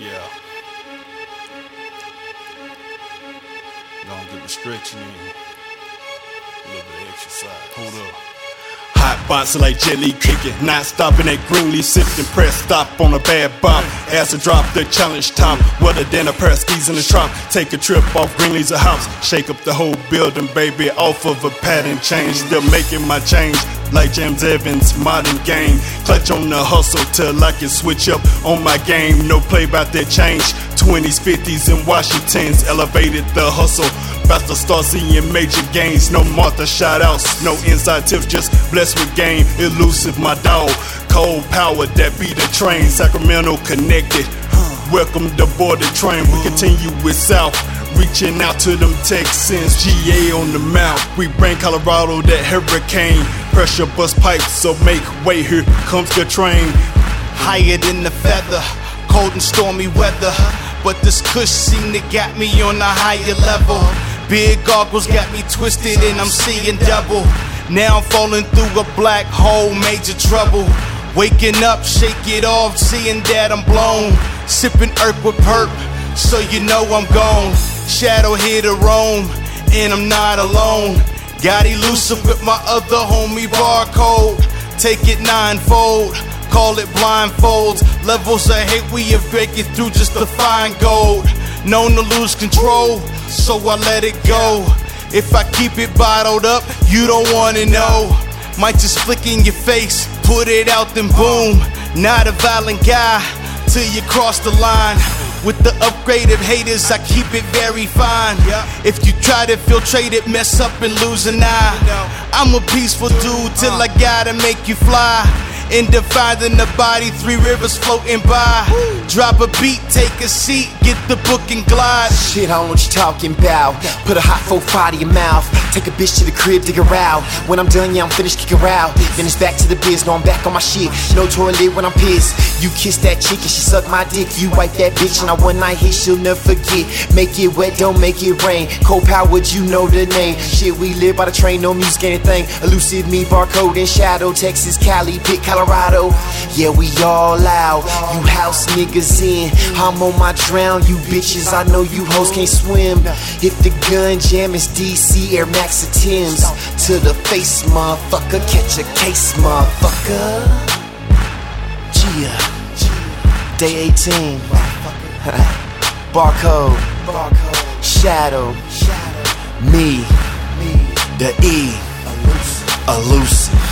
Yeah. Gonna get the stretching in. A little bit of exercise. Hold up. Box like jelly kicking, not stopping at Greenleaf sipping, press stop on a bad bop. As to drop the challenge top, weather than a pair of skis in the trop. Take a trip off Greenleaf's a house, shake up the whole building, baby, off of a pattern change. Still making my change like James Evans, modern game. Clutch on the hustle till I can switch up on my game. No play about that change. 20s, 50s, and Washingtons elevated the hustle. About to start seeing major gains. No Martha shout outs, no inside tips, just blessed with game. Elusive, my dog. Cold power that beat the train. Sacramento connected. Welcome to board the train. We continue with South. Reaching out to them Texans, GA on the mount. We bring Colorado that hurricane. Pressure bust pipes, so make way. Here comes the train. higher than the feather. Cold and stormy weather, but this cush seem to got me on a higher level. Big goggles got me twisted and I'm seeing double. Now I'm falling through a black hole, major trouble. Waking up, shake it off, seeing that I'm blown. Sipping earth with perp, so you know I'm gone. Shadow here to roam, and I'm not alone. Got elusive with my other homie Barkode. Take it ninefold, call it blindfolds. Levels of hate we have breaking through just to find gold. Known to lose control, so I let it go. If I keep it bottled up, you don't wanna know. Might just flick in your face, put it out, then boom. Not a violent guy till you cross the line. With the upgraded haters, I keep it very fine. If you try to filtrate it, mess up and lose an eye. I'm a peaceful dude till I gotta make you fly. In defining the body, three rivers floating by. Drop a beat, take a seat, get the book and glide. Shit, I don't know what you talking about. Put a hot four five in your mouth. Take a bitch to the crib, dig her out. When I'm done, yeah, I'm finished, kick her out. Then it's back to the biz, no, I'm back on my shit. No toilet when I'm pissed. You kiss that chick and she suck my dick. You wipe that bitch and I one night hit, she'll never forget. Make it wet, don't make it rain. Cold powered, you know the name. Shit, we live by the train, no music, anything. Elusive me, Barkode and shadow. Texas, Cali, Colorado. Yeah, we all out. You house niggas in. I'm on my drown, you bitches. I know you hoes can't swim. Hit the gun jam, it's DC Air Max or Tim's. To the face, motherfucker. Catch a case, motherfucker. Gia. Day 18. Barkode. Shadow. Me. The E. Elusive.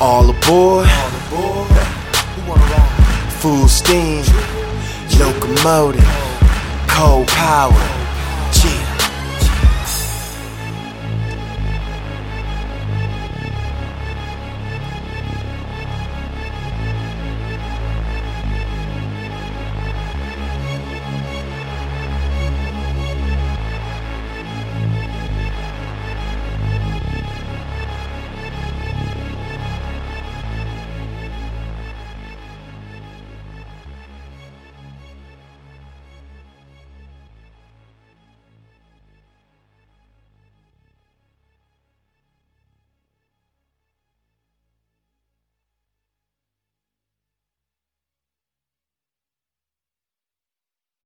All aboard. Full steam. Locomotive. Cold power.